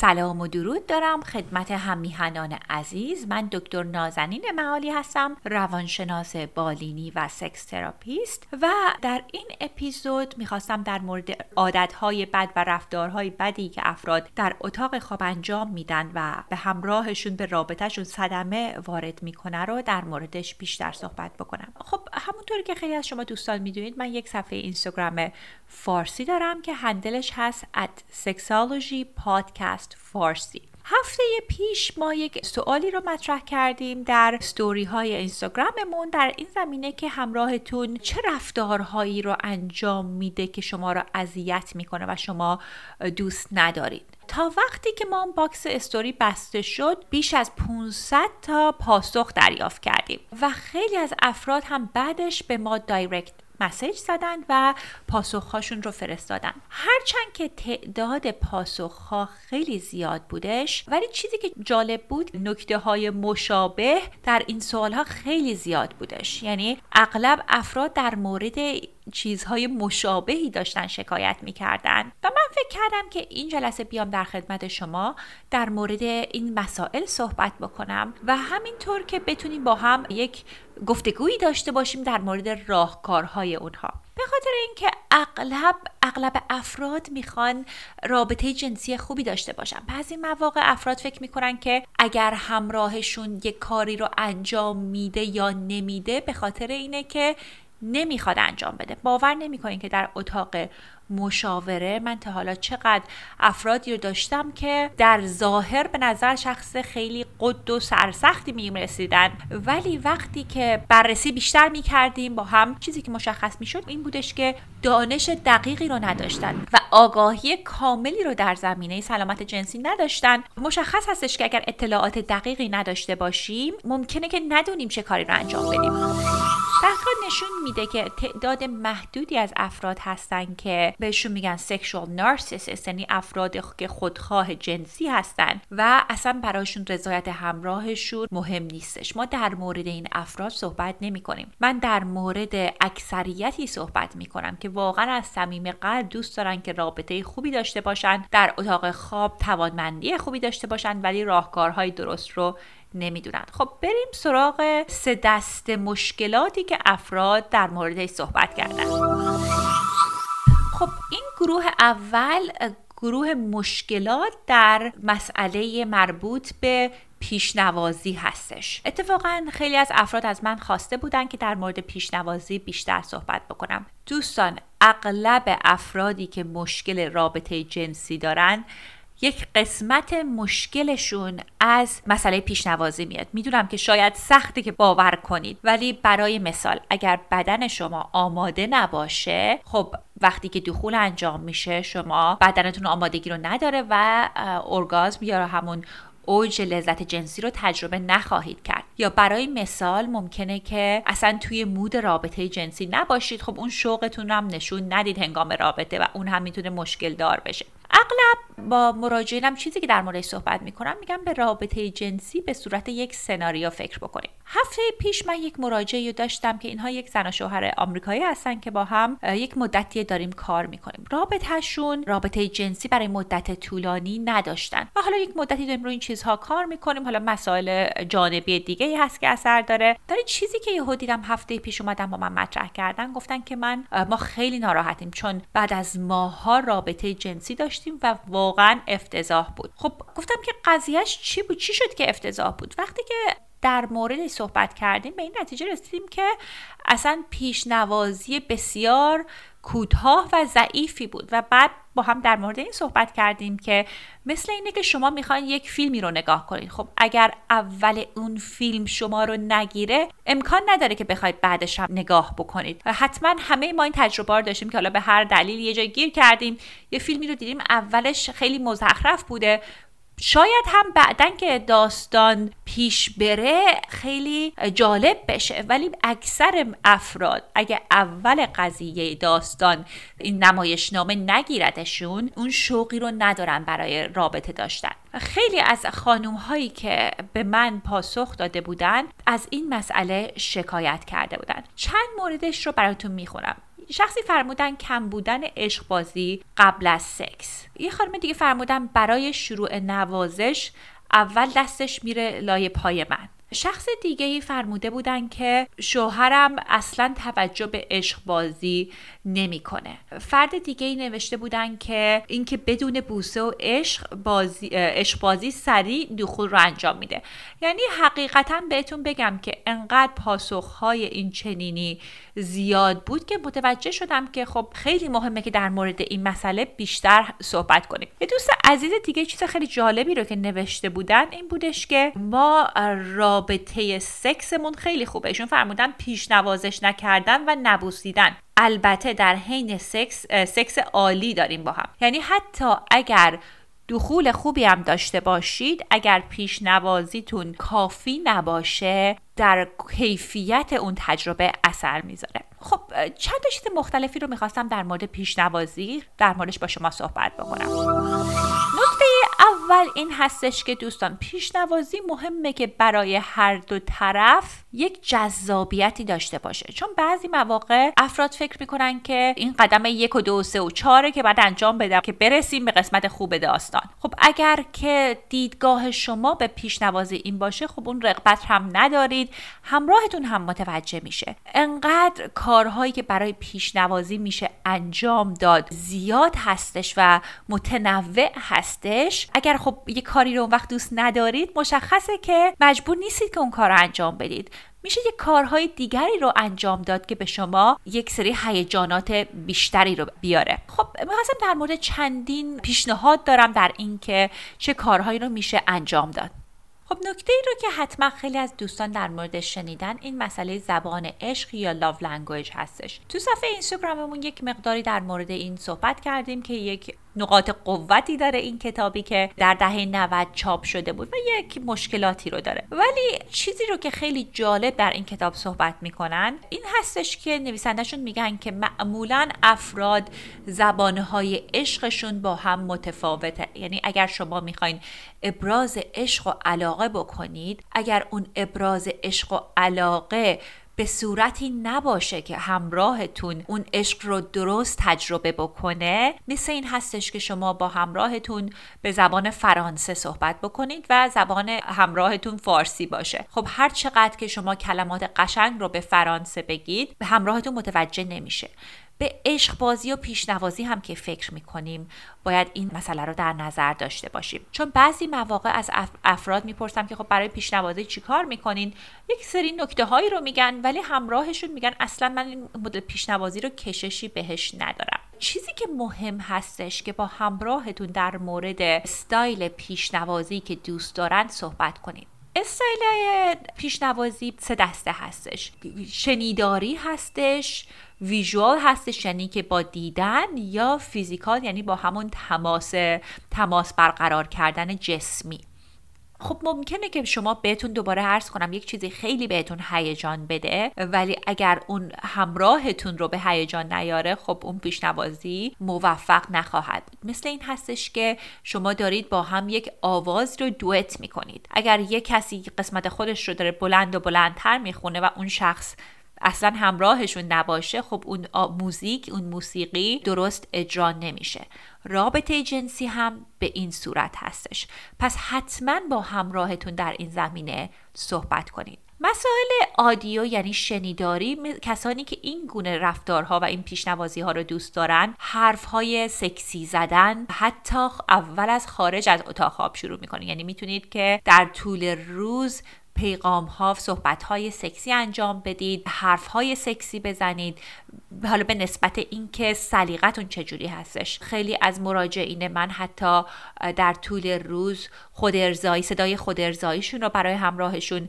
سلام و درود دارم خدمت هم‌میهنان عزیز. من دکتر نازنین معالی هستم روانشناس بالینی و sex therapist. و در این اپیزود می‌خواستم در مورد عادتهای بد و رفتارهای بدی که افراد در اتاق خواب انجام میدن و به همراهشون به رابطهشون صدمه وارد می‌کنه رو در موردش بیشتر صحبت بکنم. خب همونطوری که خیلی از شما دوستان می‌دونید من یک صفحه اینستاگرام فارسی دارم که handle ش هست at sexology podcast فارسی. هفته پیش ما یک سوالی رو مطرح کردیم در ستوری های اینستاگراممون در این زمینه که همراهتون چه رفتارهایی رو انجام میده که شما رو اذیت می‌کنه و شما دوست ندارید. تا وقتی که ما box story بسته شد بیش از 500 تا پاسخ دریافت کردیم و خیلی از افراد هم بعدش به ما direct مسیج زدن و پاسخهاشون رو فرستادن. هرچند که تعداد پاسخها خیلی زیاد بودش ولی چیزی که جالب بود نکته های مشابه در این سوالها خیلی زیاد بودش. یعنی اغلب افراد در مورد چیزهای مشابهی داشتن شکایت می‌کردن. و من فکر کردم که این جلسه بیام در خدمت شما در مورد این مسائل صحبت بکنم. و همینطور که بتونیم با هم یک گفتگویی داشته باشیم در مورد راهکارهای اونها. به خاطر اینکه اغلب اغلب افراد می‌خوان رابطه جنسی خوبی داشته باشن. بعضی مواقع افراد فکر می‌کنن که اگر همراهشون یک کاری رو انجام میده یا نمیده به خاطر اینه که نمی‌خواد انجام بده. باور نمی‌کنین که در اتاق مشاوره. من تا حالا چقدر افرادی رو داشتم که در ظاهر به نظر شخص خیلی قد و سرسختی می رسیدن. ولی وقتی که بررسی بیشتر می کردیم با هم چیزی که مشخص می شد این بودش که دانش دقیقی رو نداشتن و آگاهی کاملی رو در زمینه سلامت جنسی نداشتن. مشخص هستش که اگر اطلاعات دقیقی نداشته باشیم ممکنه که ندونیم چه کاری رو انجام بدیم. تحقیقات نشون میده که تعداد محدودی از افراد هستن که بهشون میگن سکشوال نارسیسیست یعنی افراد که خودخواه جنسی هستن و اصلا براشون رضایت همراهشون مهم نیستش. ما در مورد این افراد صحبت نمی کنیم من در مورد اکثریتی صحبت می کنم که واقعا از صمیم قلب دوست دارن که رابطه خوبی داشته باشن در اتاق خواب توانمندی خوبی داشته باشن ولی راهکارهای درست رو نمی‌دونن. خب بریم سراغ سه دست مشکلاتی که افراد در موردش صحبت کردن. گروه اول گروه مشکلات در مسئله مربوط به پیشنوازی هستش. اتفاقا خیلی از افراد از من خواسته بودن که در مورد پیشنوازی بیشتر صحبت بکنم. دوستان اغلب افرادی که مشکل رابطه جنسی دارن یک قسمت مشکلشون از مسئله پیشنوازی میاد. می‌دونم که شاید سخته که باور کنید ولی برای مثال اگر بدن شما آماده نباشه خب وقتی که دخول انجام میشه شما بدنتون آمادگی رو نداره و ارگازم یا همون اوج لذت جنسی رو تجربه نخواهید کرد. یا برای مثال ممکنه که اصلا توی مود رابطه جنسی نباشید. خب اون شوقتون هم نشون ندید هنگام رابطه و اون هم می‌تونه مشکل دار بشه. اغلب با مراجعینم چیزی که در موردش صحبت می‌کنم میگم به رابطه جنسی به صورت یک سناریو فکر بکنیم. هفته پیش من یک مراجعی داشتم که اینها یک زن و شوهر آمریکایی هستن که با هم یک مدتی داریم کار می‌کنیم. رابطهشون رابطه جنسی برای مدت طولانی نداشتن. و حالا یک مدتی داریم روی این چیزها کار می‌کنیم. حالا مسائل جانبی دیگه ای هست که اثر داره. در چیزی که یهو دیدم هفته پیش اومدن با من مطرح کردن گفتن که من ما خیلی ناراحتیم چون بعد از ماها رابطه جنسی داشتیم و واقعا افتضاح بود. خب گفتم که قضیهش چی بود؟ چی شد که افتضاح بود؟ وقتی که در مورد صحبت کردیم به این نتیجه رسیدیم که اصلا پیشنوازی بسیار کوتاه و ضعیفی بود. و بعد با هم در مورد این صحبت کردیم که مثل اینه که شما می‌خواین یک فیلمی رو نگاه کنید خب اگر اول اون فیلم شما رو نگیره امکان نداره که بخواید بعدش هم نگاه بکنید. حتما همه ما این تجربه رو داشتیم که حالا به هر دلیل یه جای گیر کردیم یه فیلمی رو دیدیم اولش خیلی مزخرف بوده. شاید هم بعدا که داستان پیش بره خیلی جالب بشه ولی اکثر افراد اگه اول قضیه داستان این نمایشنامه نگیردشون اون شوقی رو ندارن برای رابطه داشتن. خیلی از خانوم هایی که به من پاسخ داده بودن از این مسئله شکایت کرده بودن. چند موردش رو براتون می‌خونم. شخصی فرمودن کم بودن عشق بازی قبل از سکس. یه خانم دیگه فرمودن برای شروع نوازش اول دستش میره لای پای من. شخص دیگه ای فرموده بودن که شوهرم اصلا توجه به عشق بازی نمی‌کنه. فرد دیگه ای نوشته بودن که اینکه بدون بوسه و عشق بازی عشق بازی سریع دخول رو انجام میده. یعنی حقیقتا بهتون بگم که انقدر پاسخهای این چنینی زیاد بود که متوجه شدم که خب خیلی مهمه که در مورد این مسئله بیشتر صحبت کنیم. یه دوست عزیز دیگه چیز خیلی جالبی رو که نوشته بودن این بودش که ما را رابطه سکسمون خیلی خوبه ایشون فرمودن پیش نوازش نکردن و نبوسیدن البته در حین سکس سکس عالی داریم با هم. یعنی حتی اگر دخول خوبی هم داشته باشید اگر پیش نوازیتون کافی نباشه در کیفیت اون تجربه اثر می‌ذاره. خب چند چیز مختلفی رو می‌خواستم در مورد پیشنوازی در موردش با شما صحبت بکنم. نکته اول این هستش که دوستان پیشنوازی مهمه که برای هر دو طرف یک جذابیتی داشته باشه. چون بعضی مواقع افراد فکر می‌کنن که این قدم یک و دو و سه و چهاره که بعد انجام بدم که برسیم به قسمت خوب داستان. خب اگر که دیدگاه شما به پیشنوازی این باشه خب اون رغبت هم ندارید همراهتون هم متوجه میشه. انقدر کارهایی که برای پیشنوازی میشه انجام داد زیاد هستش و متنوع هستش. اگر خب یه کاری رو اون وقت دوست ندارید مشخصه که مجبور نیستید که اون کار رو انجام بدید. میشه یه کارهای دیگری رو انجام داد که به شما یک سری هیجانات بیشتری رو بیاره. خب می‌خواستم در مورد چندین پیشنهاد دارم در اینکه چه کارهایی رو میشه انجام داد. خب نکته ای رو که حتما خیلی از دوستان در مورد شنیدن این مسئله زبان عشق یا لاو لنگویج هستش. تو صفحه اینستاگراممون یک مقداری در مورد این صحبت کردیم که یک نقاط قوتی داره این کتابی که در دهه 90 چاپ شده بود و یک مشکلاتی رو داره. ولی چیزی رو که خیلی جالب در این کتاب صحبت می‌کنن این هستش که نویسندهشون میگن که معمولا افراد زبانهای عشقشون با هم متفاوته. یعنی اگر شما می‌خواین ابراز عشق و علاقه بکنید اگر اون ابراز عشق و علاقه به صورتی نباشه که همراهتون اون عشق رو درست تجربه بکنه. مثل این هستش که شما با همراهتون به زبان فرانسه صحبت بکنید و زبان همراهتون فارسی باشه. خب هر چقدر که شما کلمات قشنگ رو به فرانسه بگید به همراهتون متوجه نمیشه. به عشق بازی و پیشنوازی هم که فکر می‌کنیم باید این مسئله رو در نظر داشته باشیم. چون بعضی مواقع از افراد می‌پرسم که خب برای پیشنوازی چیکار می‌کنین؟ یک سری نکته هایی رو میگن ولی همراهشون میگن اصلا من این مدل پیشنوازی رو کششی بهش ندارم. چیزی که مهم هستش که با همراهتون در مورد استایل پیشنوازی که دوست دارن صحبت کنید استایل پیشنوازی سه دسته هستش. شنیداری هستش ویژوال هستش یعنی که با دیدن یا فیزیکال یعنی با همون تماس تماس برقرار کردن جسمی. خب ممکنه که شما بهتون دوباره عرض کنم یک چیزی خیلی بهتون هیجان بده ولی اگر اون همراهتون رو به هیجان نیاره خب اون پیشنوازی موفق نخواهد مثل این هستش که شما دارید با هم یک آواز رو دوئت می‌کنید. اگر یک کسی قسمت خودش رو داره بلند و بلندتر می‌خونه و اون شخص اصلا همراهشون نباشه خب اون موزیک اون موسیقی درست اجرا نمیشه. رابطه جنسی هم به این صورت هستش. پس حتما با همراهتون در این زمینه صحبت کنید. مسائل آدیو یعنی شنیداری کسانی که این گونه رفتارها و این پیشنوازی ها رو دوست دارن حرف های سکسی زدن حتی اول از خارج از اتاق خواب شروع می‌کنید یعنی می‌تونید که در طول روز پیغام ها صحبت های سکسی انجام بدید حرف های سکسی بزنید. حالا به نسبت اینکه سلیقتون چجوری هستش. خیلی از مراجعین من حتی در طول روز خودارضایی صدای خودارضاییشون رو برای همراهشون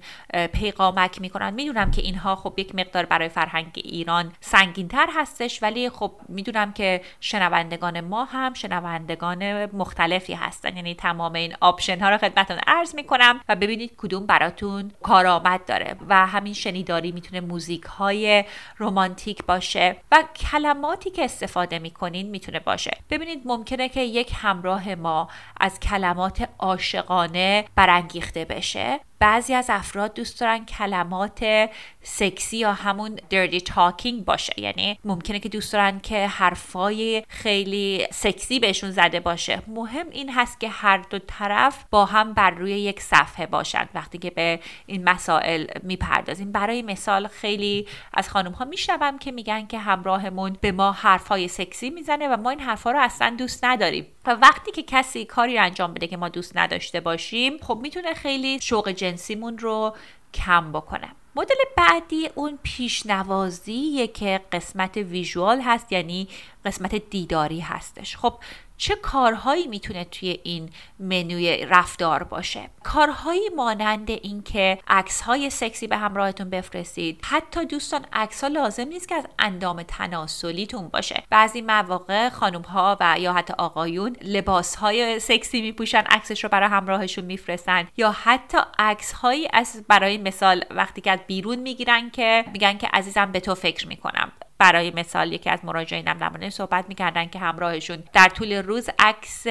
پیغامک می‌کنن. می‌دونم که اینها خب یک مقدار برای فرهنگ ایران سنگینتر هستش ولی خب می‌دونم که شنوندگان ما هم شنوندگان مختلفی هستن. یعنی تمام این option ها رو خدمتتون عرض می‌کنم و ببینید کدوم براتون کارآمد داره و همین شنیداری می‌تونه موزیک های رمانتیک باشه و کلماتی که استفاده می‌کنین می‌تونه باشه. ببینید ممکنه که یک همراه ما از کلمات عاشقانه برانگیخته بشه. بعضی از افراد دوست دارن کلمات سکسی یا همون dirty talking باشه. یعنی ممکنه که دوست دارن که حرفای خیلی سکسی بهشون زده باشه. مهم این هست که هر دو طرف با هم بر روی یک صفحه باشن. وقتی که به این مسائل می‌پردازیم. برای مثال خیلی از خانم ها میشنوم که میگن که همراهمون به ما حرفای سکسی می‌زنه و ما این حرفا رو اصلا دوست نداریم. و وقتی که کسی کاری انجام بده که ما دوست نداشته باشیم خب می‌تونه خیلی شوق جنسیمون رو کم بکنه مدل بعدی اون پیشنوازیه که قسمت ویژوال هست یعنی قسمت دیداری هستش. خب چه کارهایی می‌تونه توی این منوی رفتار باشه؟ کارهایی مانند اینکه عکس های سکسی به همراهتون بفرستید. حتی دوستان عکس ها لازم نیست که از اندام تناسلیتون باشه. بعضی مواقع خانم ها و یا حتی آقایون لباس های سکسی میپوشن عکسش رو برای همراهشون میفرستن. یا حتی عکس هایی از برای مثال وقتی که بیرون می‌گیرن که میگن که عزیزم به تو فکر می‌کنم. برای مثال یکی از مراجعینم در صحبت می‌کردن که همراهشون در طول روز عکس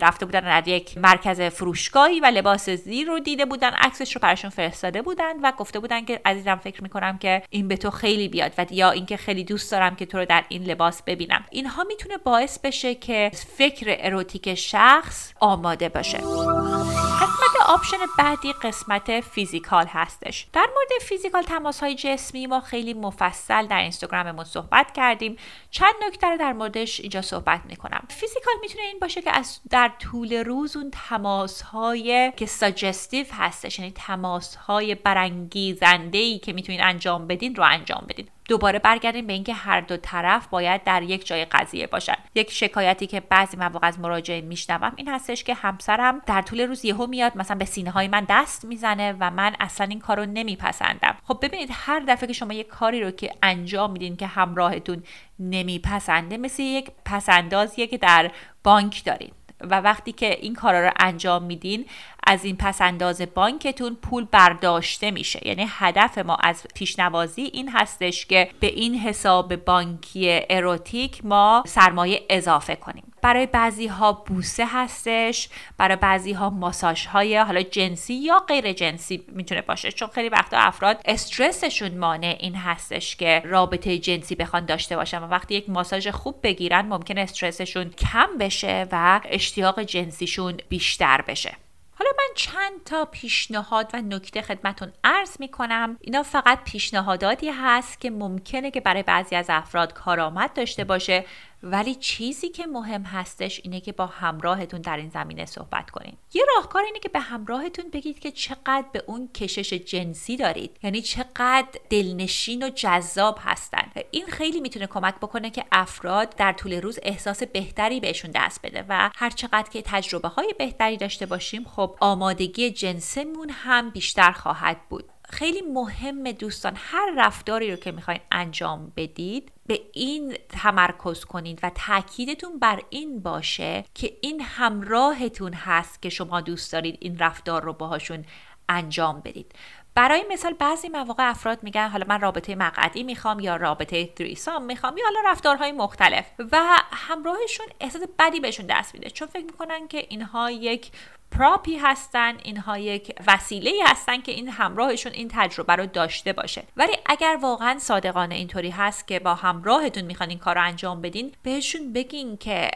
رفته بودن در یک مرکز فروشگاهی و لباس زیر رو دیده بودن عکسش رو براشون فرستاده بودن و گفته بودن که عزیزم فکر می‌کنم که این به تو خیلی بیاد و یا اینکه خیلی دوست دارم که تو رو در این لباس ببینم. اینها می‌تونه باعث بشه که فکر اروتیک شخص آماده باشه. قسمت option بعدی قسمت physical هستش. در مورد physical تماس های جسمی ما خیلی مفصل در اینستاگراممون صحبت کردیم. چند نکته رو در موردش اینجا صحبت می‌کنم. فیزیکال می‌تونه این باشه که از در طول روز اون تماس های که ساجستیو هستش یعنی تماس های برانگیزنده ای که می‌تونین انجام بدین رو انجام بدین. دوباره برگردیم به اینکه هر دو طرف باید در یک جای قضیه باشن. یک شکایتی که بعضی مواقع از مراجعین میشنوم این هستش که همسرم در طول روز یهو میاد مثلا به سینه های من دست می‌زنه و من اصلا این کارو نمیپسندم. خب ببینید هر دفعه که شما یک کاری رو که انجام میدین که همراهتون نمیپسنده مثل یک پسندازیه که در بانک دارید و وقتی که این کارا رو انجام میدین از این پس انداز بانکتون پول برداشته میشه. یعنی هدف ما از پیشنوازی این هستش که به این حساب بانکی اروتیک ما سرمایه اضافه کنیم. برای بعضی ها بوسه هستش برای بعضی ها ماساژ های حالا جنسی یا غیر جنسی می‌تونه باشه چون خیلی وقتا افراد استرسشون مانع این هستش که رابطه جنسی بخوان داشته باشن و وقتی یک ماساژ خوب بگیرن ممکن استرسشون کم بشه و اشتیاق جنسیشون بیشتر بشه. حالا من چند تا پیشنهاد و نکته خدمتون عرض می کنم اینا فقط پیشنهاداتی هست که ممکنه که برای بعضی از افراد کارآمد داشته باشه ولی چیزی که مهم هستش اینه که با همراهتون در این زمینه صحبت کنین. یه راهکار اینه که به همراهتون بگید که چقدر به اون کشش جنسی دارید. یعنی چقدر دلنشین و جذاب هستن. این خیلی می‌تونه کمک بکنه که افراد در طول روز احساس بهتری بهشون دست بده و هر چقدر که تجربه های بهتری داشته باشیم خب آمادگی جنسمون هم بیشتر خواهد بود. خیلی مهم دوستان هر رفتاری رو که می‌خواین انجام بدید به این تمرکز کنید و تاکیدتون بر این باشه که این همراهتون هست که شما دوست دارید این رفتار رو باهاشون انجام بدید. برای مثال بعضی مواقع افراد میگن حالا من رابطه مقعدی می‌خوام یا رابطه تریسام می‌خوام یا حالا رفتارهای مختلف و همراهشون احساس بدی بهشون دست میده. چون فکر می‌کنن که اینها یک پراپی هستن اینها یک وسیله هستن که این همراهشون این تجربه رو داشته باشه. ولی اگر واقعا صادقانه اینطوری هست که با همراهتون می‌خوان این کار رو انجام بدین بهشون بگین که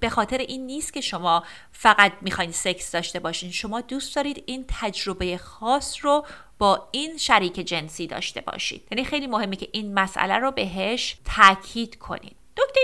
به خاطر این نیست که شما فقط می‌خواین سکس داشته باشین. شما دوست دارید این تجربه خاص رو با این شریک جنسی داشته باشید. یعنی خیلی مهمه که این مسئله رو بهش تاکید کنید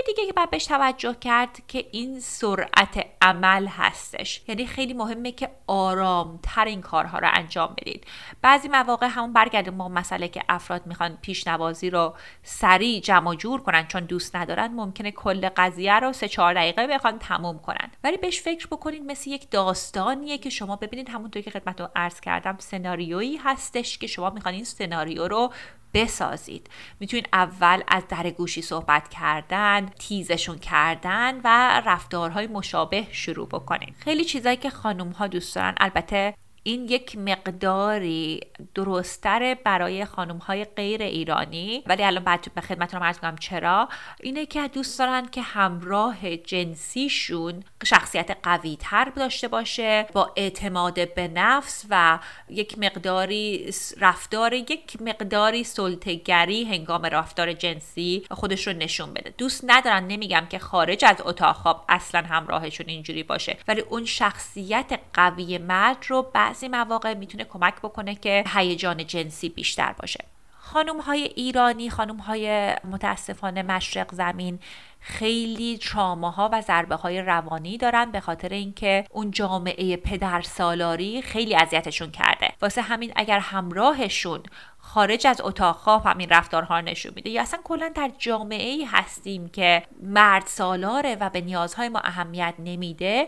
دیگه که باید بهش توجه کرد که این سرعت عمل هستش. یعنی خیلی مهمه که آرامتر این کارها رو انجام بدید. بعضی مواقع همون برگرده ما مسئله که افراد می‌خوان پیشنوازی رو سریع جمع جور کنن چون دوست ندارن ممکنه کل قضیه رو سه چهار دقیقه بخوان تموم کنن. ولی بهش فکر بکنید مثل یک داستانیه که شما ببینید همونطور که خدمت رو عرض کردم سناریویی هستش که شما می‌خوان این سناریو رو بسازید. می‌تونید اول از در گوشی صحبت کردن تیزشون کردن و رفتارهای مشابه شروع بکنید. خیلی چیزایی که خانم ها دوست دارن البته این یک مقداری درستره برای خانم های غیر ایرانی ولی الان بعد به خدمتتون عرض کنم چرا؟ اینه که دوست دارن که همراه جنسیشون شخصیت قوی تر داشته باشه با اعتماد به نفس و یک مقداری رفتار یک مقداری سلطگری هنگام رفتار جنسی خودش رو نشون بده. دوست ندارن نمیگم که خارج از اتاق خواب اصلا همراهشون اینجوری باشه ولی اون شخصیت قوی مرد رو بعضی مواقع می‌تونه کمک بکنه که هیجان جنسی بیشتر باشه. خانم های ایرانی خانم های متاسفانه مشرق زمین خیلی ها و ضربه های روانی دارن به خاطر اینکه اون جامعه پدر سالاری خیلی اذیتشون کرده. واسه همین اگر همراهشون خارج از اتاق خواب همین رفتارها نشون میده. یا اصلا کلا در جامعه ای هستیم که مرد سالاره و به نیازهای ما اهمیت نمیده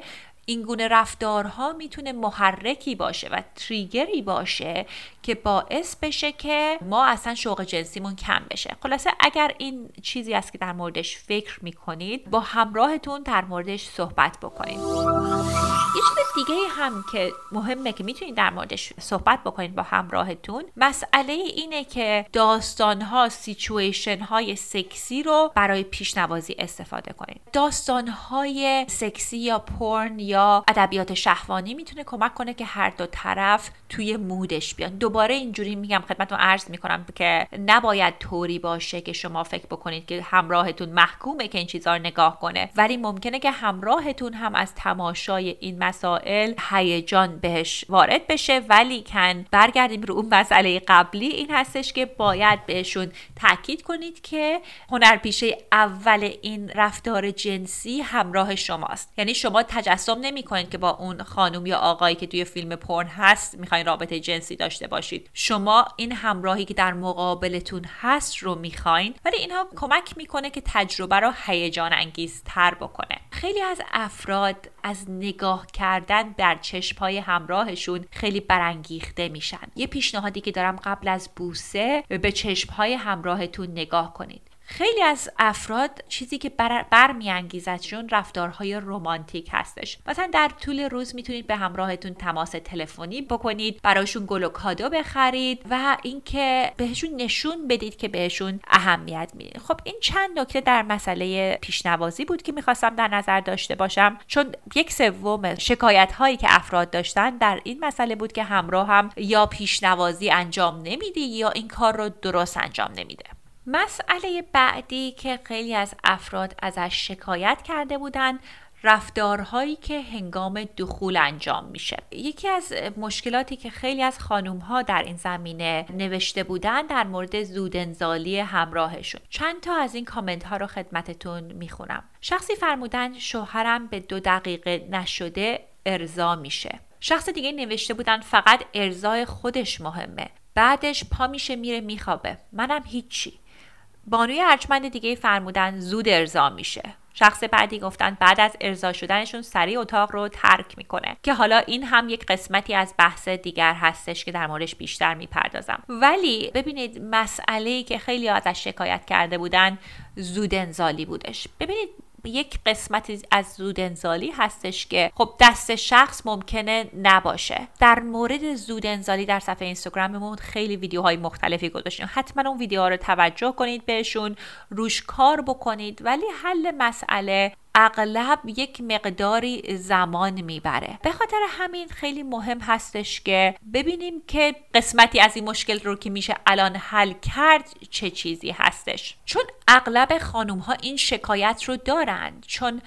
این گونه رفتارها می‌تونه محرکی باشه و تریگری باشه که باعث بشه که ما اصلا شوق جنسیمون کم بشه. خلاصه اگر این چیزی است که در موردش فکر می‌کنید با همراهتون در موردش صحبت بکنید. یه چیز دیگه هم که مهمه که می‌تونید در موردش صحبت بکنید با همراهتون مسئله اینه که داستان ها سیچویشن های سکسی رو برای پیشنوازی استفاده کنید. داستان های سکسی یا پورن یا ادبیات شهوانی می‌تونه کمک کنه که هر دو طرف توی مودش بیان. دوباره اینجوری میگم خدمتتون عرض می‌کنم که نباید طوری باشه که شما فکر بکنید که همراهتون محکومه که این چیزها رو نگاه کنه. ولی ممکنه که همراهتون هم از تماشای این مسائل هیجان بهش وارد بشه. ولی کن برگردیم رو اون مسئله قبلی. این هستش که باید بهشون تاکید کنید که هنرپیشه اول این رفتار جنسی همراه شماست. یعنی شما تجسم نمی کنید که با اون خانم یا آقایی که توی فیلم پرن هست می‌خواین رابطه جنسی داشته باشید. شما این همراهی که در مقابلتون هست رو می‌خواین ولی اینها کمک می‌کنه که تجربه رو هیجان انگیز تر بکنه. خیلی از افراد از نگاه کردن در چشمهای همراهشون خیلی برانگیخته میشن. یه پیشنهادی که دارم قبل از بوسه به چشمهای همراهتون نگاه کنید. خیلی از افراد چیزی که بر برمیانگیزدشون رفتارهای رمانتیک هستش. مثلا در طول روز می‌تونید به همراهتون تماس تلفنی بکنید براشون گل و کادو بخرید و اینکه بهشون نشون بدید که بهشون اهمیت می‌دید. خب این چند نکته در مسئله پیشنوازی بود که می‌خواستم در نظر داشته باشم. چون یک سوم شکایت هایی که افراد داشتن در این مسئله بود که همراه هم یا پیشنوازی انجام نمیدی یا این کار رو درست انجام نمیده. مسئله بعدی که خیلی از افراد ازش شکایت کرده بودند رفتارهایی که هنگام دخول انجام میشه. یکی از مشکلاتی که خیلی از خانوم ها در این زمینه نوشته بودن در مورد زودنزالی همراهشون. چند تا از این کامنت ها رو خدمتتون می‌خونم. شخصی فرمودن شوهرم به دو دقیقه نشده ارضا میشه. شخص دیگه نوشته بودن فقط ارزای خودش مهمه. بعدش پا میشه میره میخوابه. منم هیچی. بانوی ارجمند دیگه فرمودن زود ارضا میشه. شخص بعدی گفتن بعد از ارضا شدنشون سریع اتاق رو ترک می‌کنه. که حالا این هم یک قسمتی از بحث دیگر هستش که در موردش بیشتر می‌پردازم. ولی ببینید مسئله که خیلی ازش شکایت کرده بودن زود انزالی بودش. ببینید یک قسمتی از زودنزالی هستش که خب دست شخص ممکنه نباشه. در مورد زودنزالی در صفحه اینستاگراممون خیلی ویدیوهای مختلفی گذاشتیم. حتما اون ویدیوها رو توجه کنید بهشون روش کار بکنید ولی حل مسئله اغلب یک مقداری زمان می‌بره. به خاطر همین خیلی مهم هستش که ببینیم که قسمتی از این مشکل رو که میشه الان حل کرد چه چیزی هستش. چون اغلب خانوم ها این شکایت رو دارند چون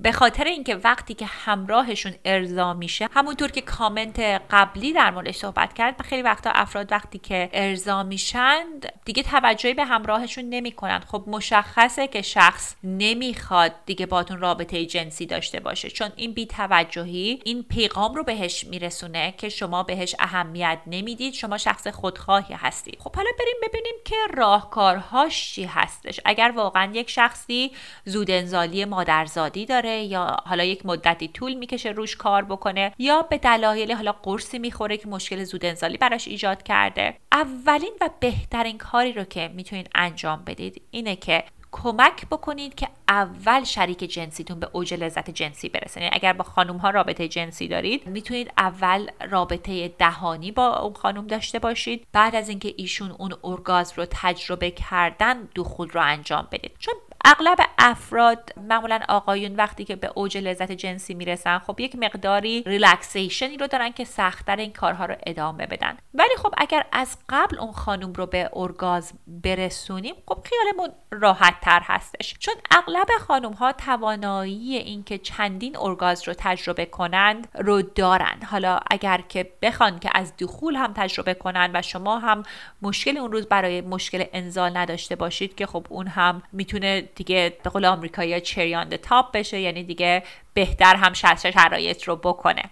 به خاطر اینکه وقتی که همراهشون ارضا میشه همونطور که کامنت قبلی در موردش صحبت کرد خیلی وقتا افراد وقتی که ارضا میشن دیگه توجهی به همراهشون نمی‌کنن. خب مشخصه که شخص نمی‌خواد دیگه باتون رابطه جنسی داشته باشه چون این بیتوجهی این پیغام رو بهش میرسونه که شما بهش اهمیت نمی‌دید شما شخص خودخواهی هستید خب حالا بریم ببینیم که راهکارهاش چی هستش. اگر واقعا یک شخصی زود انزالی مادرزادی داره یا حالا یک مدتی طول می‌کشه روش کار بکنه یا به دلایل حالا قرصی می‌خوره که مشکل زود انزالی براش ایجاد کرده. اولین و بهترین کاری رو که می‌تونید انجام بدید اینه که کمک بکنید که اول شریک جنسیتون به اوج لذت جنسی برسه. یعنی اگر با خانم ها رابطه جنسی دارید می‌تونید اول رابطه دهانی با اون خانم داشته باشید. بعد از اینکه ایشون اون ارگازم رو تجربه کردن دخول رو انجام بدید. چون اغلب افراد معمولا آقایون وقتی که به اوج لذت جنسی می‌رسن خب یک مقداری ریلکسیشنی رو دارن که سختتر این کارها رو ادامه بدن. ولی خب اگر از قبل اون خانم رو به ارگازم برسونیم خب خیالمون راحت تر هستش. چون اغلب خانم ها توانایی اینکه چندین ارگاز رو تجربه کنند رو دارن. حالا اگر که بخوان که از دخول هم تجربه کنند و شما هم مشکل اون روز برای مشکل انزال نداشته باشید که خب اون هم می‌تونه دیگه به قول آمریکایی cherry on top بشه یعنی دیگه بهتر هم شرایط رو بکنه.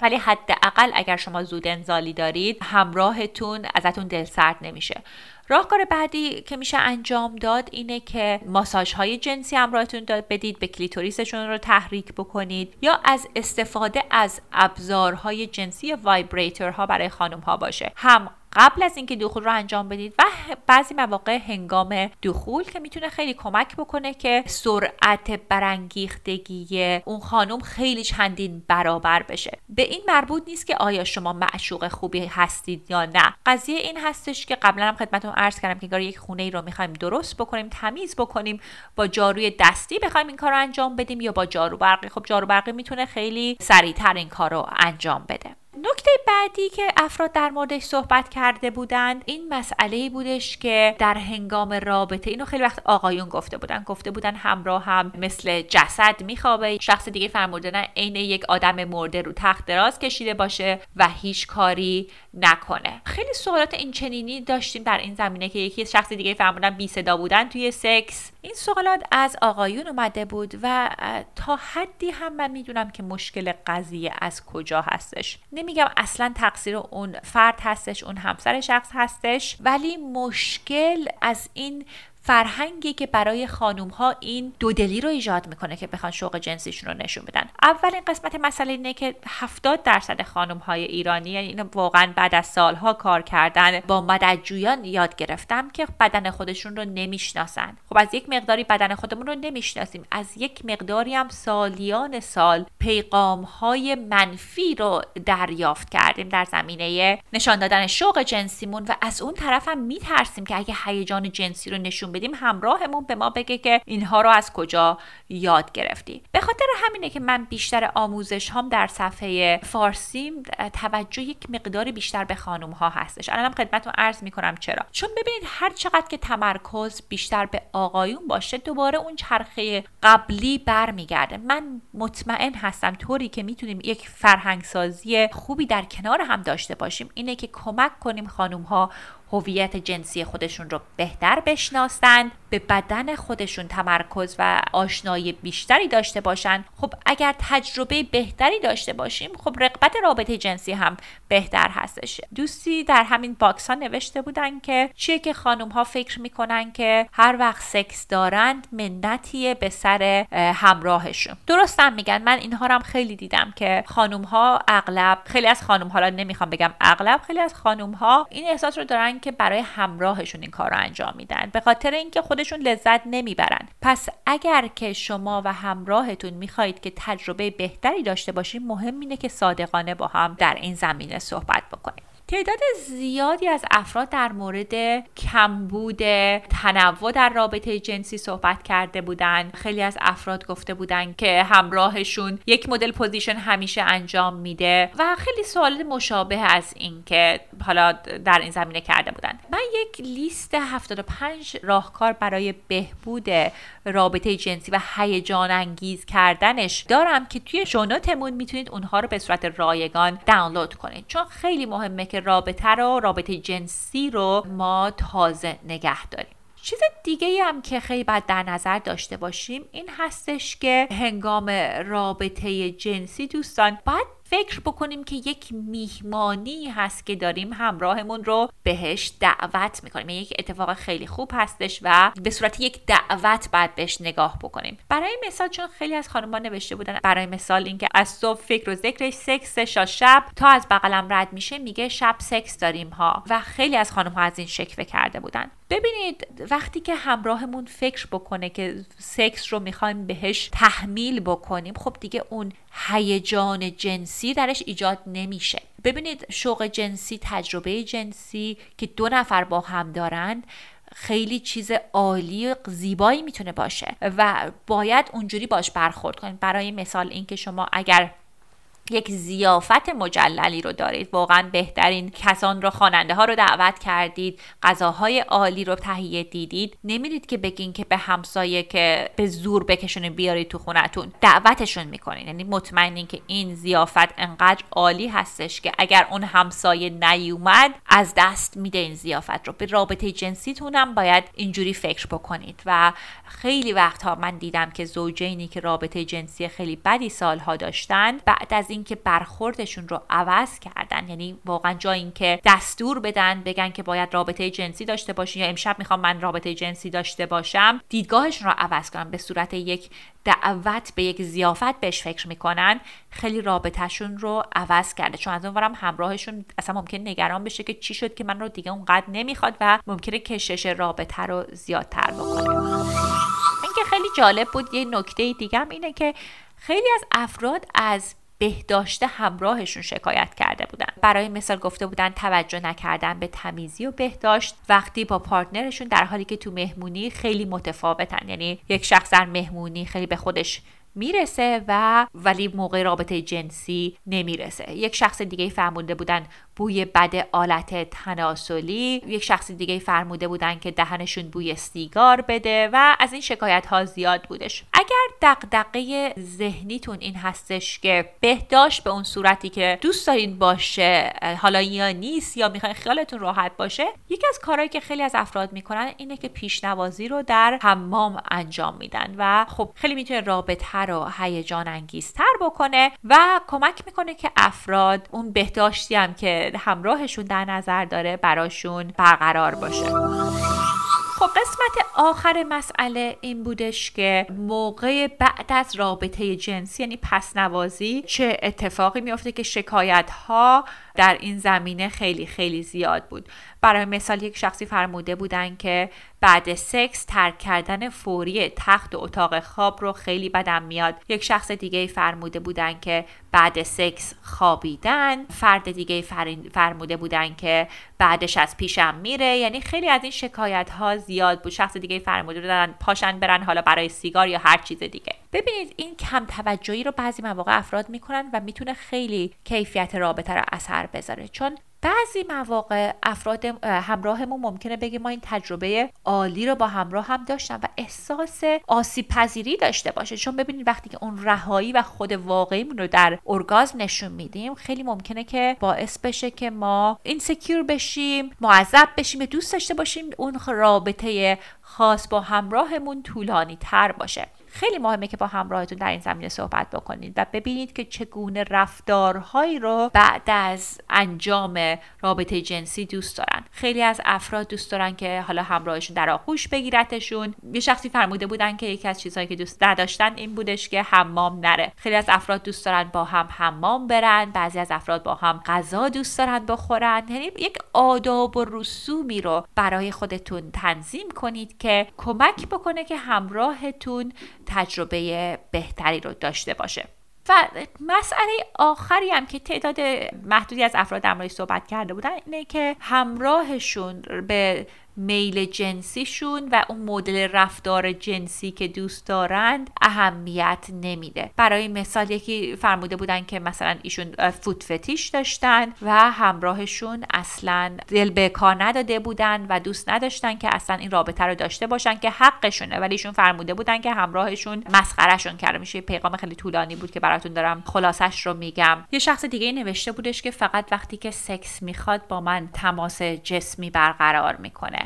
ولی حداقل اگر شما زود انزالی دارید همراهتون ازتون دلسرد نمیشه. راهکار بعدی که میشه انجام داد اینه که ماساژ های جنسی همراهتون داد بدید به کلیتوریسشون رو تحریک بکنید یا از استفاده از ابزارهای جنسی vibrator ها برای خانم ها باشه. هم قبل از اینکه دخول رو انجام بدید و بعضی مواقع هنگام دخول که می‌تونه خیلی کمک بکنه که سرعت برانگیختگی اون خانم خیلی چندین برابر بشه. به این مربوط نیست که آیا شما معشوق خوبی هستید یا نه. قضیه این هستش که قبلا هم خدمتتون عرض کردم که یک خونه ای رو می‌خوایم درست بکنیم تمیز بکنیم با جاروی دستی بخوایم این کار رو انجام بدیم یا با جارو برقی خب جارو برقی می‌تونه خیلی سریعتر این کار رو انجام بده. نکته بعدی که افراد در موردش صحبت کرده بودند این مسئله بودش که در هنگام رابطه اینو خیلی وقت آقایون گفته بودن. گفته بودن همراه هم مثل جسد میخوابه. شخص دیگه فرموده نه عین یک آدم مرده رو تخت دراز کشیده باشه و هیچ کاری نکنه. خیلی سوالات این چنینی داشتیم در این زمینه که یکی شخص دیگه فرمودن بی صدا بودن توی سکس. این سوالات از آقایون اومده بود و تا حدی هم من می‌دونم که مشکل قضیه از کجا هستش. نمیگم اصلا تقصیر اون فرد هستش اون همسر شخص هستش. ولی مشکل از این فرهنگی که برای خانوم ها این دودلی رو ایجاد می‌کنه که بخوان شوق جنسیشون رو نشون بدن. اولین قسمت مسئله اینه که 70 درصد خانوم های ایرانی یعنی اینو واقعا بعد از سالها کار کردن با مددجویان یاد گرفتم که بدن خودشون رو نمی‌شناسن. خب از یک مقداری بدن خودمون رو نمی‌شناسیم. از یک مقداری هم سالیان سال پیغام های منفی رو دریافت کردیم در زمینه نشان دادن شوق جنسیمون و از اون طرف هم میترسیم که اگه هیجان جنسی رو نشون بدیم همراهمون به ما بگه که اینها رو از کجا یاد گرفتی. به خاطر همینه که من بیشتر آموزش هم در صفحه فارسی توجه یک مقدار بیشتر به خانم ها هستش. الانم خدمتتون عرض می‌کنم چرا؟ چون ببینید هر چقدر که تمرکز بیشتر به آقایون باشه دوباره اون چرخه قبلی برمیگرده. من مطمئن هستم طوری که می‌تونیم یک فرهنگ سازی خوبی در کنار هم داشته باشیم. اینه که کمک کنیم خانم ها هویت جنسی خودشون رو بهتر بشناسند به بدن خودشون تمرکز و آشنایی بیشتری داشته باشن خب اگر تجربه بهتری داشته باشیم خب رغبت رابطه جنسی هم بهتر هستش دوستی در همین box ها نوشته بودن که چیه که خانم ها فکر می‌کنن که هر وقت سکس دارند منتیه بر سر همراهشون. درستم میگن من اینها رو هم خیلی دیدم که خانم ها اغلب خیلی از خانم ها نمی‌خوام بگم اغلب خیلی از خانم ها این احساس رو دارن که برای همراهشون این کار انجام میدن. به خاطر اینکه خودشون لذت نمی‌برن. پس اگر که شما و همراهتون می‌خواهید که تجربه بهتری داشته باشیم مهم اینه که صادقانه با هم در این زمینه صحبت بکنیم تعداد زیادی از افراد در مورد کمبود تنوع در رابطه جنسی صحبت کرده بودن خیلی از افراد گفته بودن که همراهشون یک مدل position همیشه انجام میده و خیلی سوال مشابه از این که حالا در این زمینه کرده بودن من یک لیست 75 راهکار برای بهبود رابطه جنسی و هیجان انگیز کردنش دارم که توی show note مون می‌تونید اونها رو به صورت رایگان دانلود کنید. چون خیلی مهمه که رابطه رو رابطه جنسی رو ما تازه نگه داریم. چیز دیگه ای هم که خیلی باید در نظر داشته باشیم این هستش که هنگام رابطه جنسی دوستان باید فکر بکنیم که یک میهمانی هست که داریم همراهمون رو بهش دعوت می‌کنیم. یعنی یک اتفاق خیلی خوب هستش و به صورت یک دعوت باید بهش نگاه بکنیم. برای مثال چون خیلی از خانم‌ها نوشته بودن برای مثال اینکه از صبح فکر و ذکرش سکس شا شب تا از بغلم رد میشه میگه شب سکس داریم ها. و خیلی از خانم ها از این شکل کرده بودن. ببینید وقتی که همراهمون فکر بکنه که سکس رو می‌خوایم بهش تحمیل بکنیم خب دیگه اون هیجان جنسی درش ایجاد نمیشه. ببینید شوق جنسی تجربه جنسی که دو نفر با هم دارند خیلی چیز عالی و زیبایی می‌تونه باشه و باید اونجوری باش برخورد کنید. برای مثال اینکه شما اگر یک زیافت مجللی رو دارید. واقعا بهترین کسان رو خواننده ها رو دعوت کردید. غذاهای عالی رو تهیه دیدید. نمیرید که بگین که به همسایه که به زور بکشونید بیارید تو خونتون دعوتشون می‌کنین. یعنی مطمئنین که این زیافت انقدر عالی هستش که اگر اون همسایه نیومد از دست میده این زیافت رو. به رابطه جنسیتون هم باید اینجوری فکر بکنید. و خیلی وقتها من دیدم که زوجینی که رابطه جنسی خیلی بدی سالها داشتن بعد از اینکه برخوردشون رو عوض کردن. یعنی واقعا جا اینکه دستور بدن بگن که باید رابطه جنسی داشته باشین یا امشب می‌خوام من رابطه جنسی داشته باشم دیدگاهشون رو عوض کنن. به صورت یک دعوت به یک زیافت بهش فکر می‌کنن. خیلی رابطهشون رو عوض کرده. چون از اونورم همراهشون اصلا ممکن نگران بشه که چی شد که من رو دیگه اونقدر نمی‌خواد و ممکنه کشش رابطه رو زیادتر بکنه. اینکه خیلی جالب بود یه نکته دیگه هم اینه که خیلی از افراد از بهداشت همراهشون شکایت کرده بودن. برای مثال گفته بودن توجه نکردن به تمیزی و بهداشت وقتی با پارتنرشون در حالی که تو مهمونی خیلی متفاوتن. یعنی یک شخص در مهمونی خیلی به خودش می‌رسه و ولی موقع رابطه جنسی نمی‌رسه. یک شخص دیگه فرموده بودن بوی بد آلت تناسلی. یک شخص دیگه فرموده بودن که دهنشون بوی سیگار بده و از این شکایت ها زیاد بودش. اگر دقدقه ذهنیتون این هستش که بهداشت به اون صورتی که دوست دارین باشه حالا یا نیست یا می‌خواین خیالتون راحت باشه یکی از کارهایی که خیلی از افراد می‌کنن اینه که پیشنوازی رو در حمام انجام میدن و خب خیلی می‌تونه رابطه رو هیجان انگیزتر بکنه و کمک می‌کنه که افراد اون بهداشتی هم که همراهشون در نظر داره براشون برقرار باشه. خب قسمت آخر مسئله این بودش که موقع بعد از رابطه جنسی یعنی پس نوازی چه اتفاقی میافته که شکایت ها در این زمینه خیلی خیلی زیاد بود. برای مثال یک شخصی فرموده بودن که بعد سکس ترک کردن فوری تخت و اتاق خواب رو خیلی بدم میاد. یک شخص دیگه فرموده بودن که بعد سکس خوابیدن. فرد دیگه فرموده بودن که بعدش از پیشم میره. یعنی خیلی از این شکایت ها زیاد بود. شخص دیگه فرموده بودن پاشن برن حالا برای سیگار یا هر چیز دیگه. ببینید این کم توجهی رو بعضی مواقع افراد می‌کنن و می‌تونه خیلی کیفیت رابطه رو اثر بذاره. چون بعضی مواقع افراد همراهمون ممکنه بگه ما این تجربه عالی رو با همراه هم داشتم و احساس آسیب پذیری داشته باشه. چون ببینید وقتی که اون رهایی و خود واقعیمون رو در ارگازم نشون میدیم خیلی ممکنه که باعث بشه که ما اینسکیور بشیم معذب بشیم دوست داشته باشیم اون رابطه خاص با همراهمون طولانی تر باشه. خیلی مهمه که با همراهتون در این زمینه صحبت بکنید و ببینید که چگونه رفتارهایی رو بعد از انجام رابطه جنسی دوست دارن. خیلی از افراد دوست دارن که حالا همراهشون در آغوش بگیرتشون. یه شخصی فرموده بودن که یکی از چیزهایی که دوست نداشتن این بودش که حمام نره. خیلی از افراد دوست دارن با هم حمام برن. بعضی از افراد با هم غذا دوست دارن بخورن. یعنی یک آداب و رسومی رو برای خودتون تنظیم کنید که کمک بکنه که همراهتون تجربه بهتری رو داشته باشه. و مسئله آخری هم که تعداد محدودی از افراد در صحبت کرده بودن اینه که همراهشون به میل جنسیشون و اون مدل رفتار جنسی که دوست دارند اهمیت نمیده. برای مثال یکی فرموده بودن که مثلا ایشون فوت فتیش داشتن و همراهشون اصلا دل به کار نداده بودن و دوست نداشتن که اصلا این رابطه رو داشته باشن که حقشونه. ولی ایشون فرموده بودن که همراهشون مسخرهشون کرده. میشه پیغام خیلی طولانی بود که براتون دارم خلاصش رو میگم. یه شخص دیگه نوشته بودش که فقط وقتی که سکس می‌خواد با من تماس جسمی برقرار می‌کنه.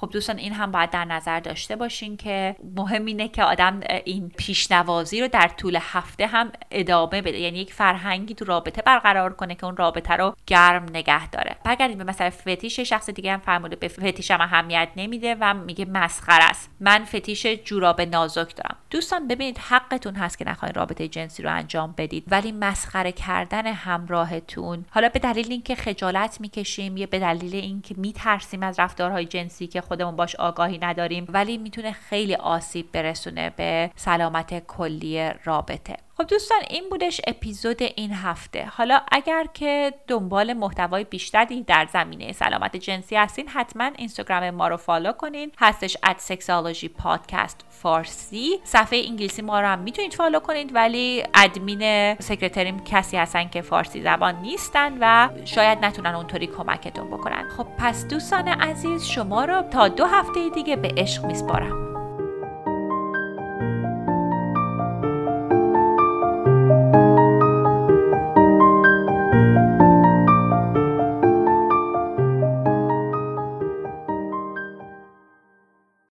خب دوستان این هم باید در نظر داشته باشین که مهم اینه که آدم این پیشنوازی رو در طول هفته هم ادامه بده. یعنی یک فرهنگی تو رابطه برقرار کنه که اون رابطه رو گرم نگه داره. برگردیم به مثلا فتیش. شخص دیگه هم فرموده به فتیشم اهمیت نمیده و میگه مسخره است. من فتیش جوراب نازک دارم. دوستان ببینید حقتون هست که نخواین رابطه جنسی رو انجام بدید ولی مسخره کردن همراهتون. حالا به دلیل اینکه خجالت می‌کشیم یا به دلیل اینکه میترسیم از رفتارهای جنسی که خودمون باش آگاهی نداریم ولی می‌تونه خیلی آسیب برسونه به سلامت کلی رابطه. خب دوستان این بودش اپیزود این هفته. حالا اگر که دنبال محتوای بیشتری در زمینه سلامت جنسی هستین حتما اینستاگرام ما رو follow کنین. هستش at sexology podcast فارسی. صفحه انگلیسی ما رو هم می‌تونید follow کنید ولی admin secretary م کسی هستن که فارسی زبان نیستن و شاید نتونن اونطوری کمکتون بکنن. خب پس دوستان عزیز شما رو تا دو هفته دیگه به عشق میسپارم.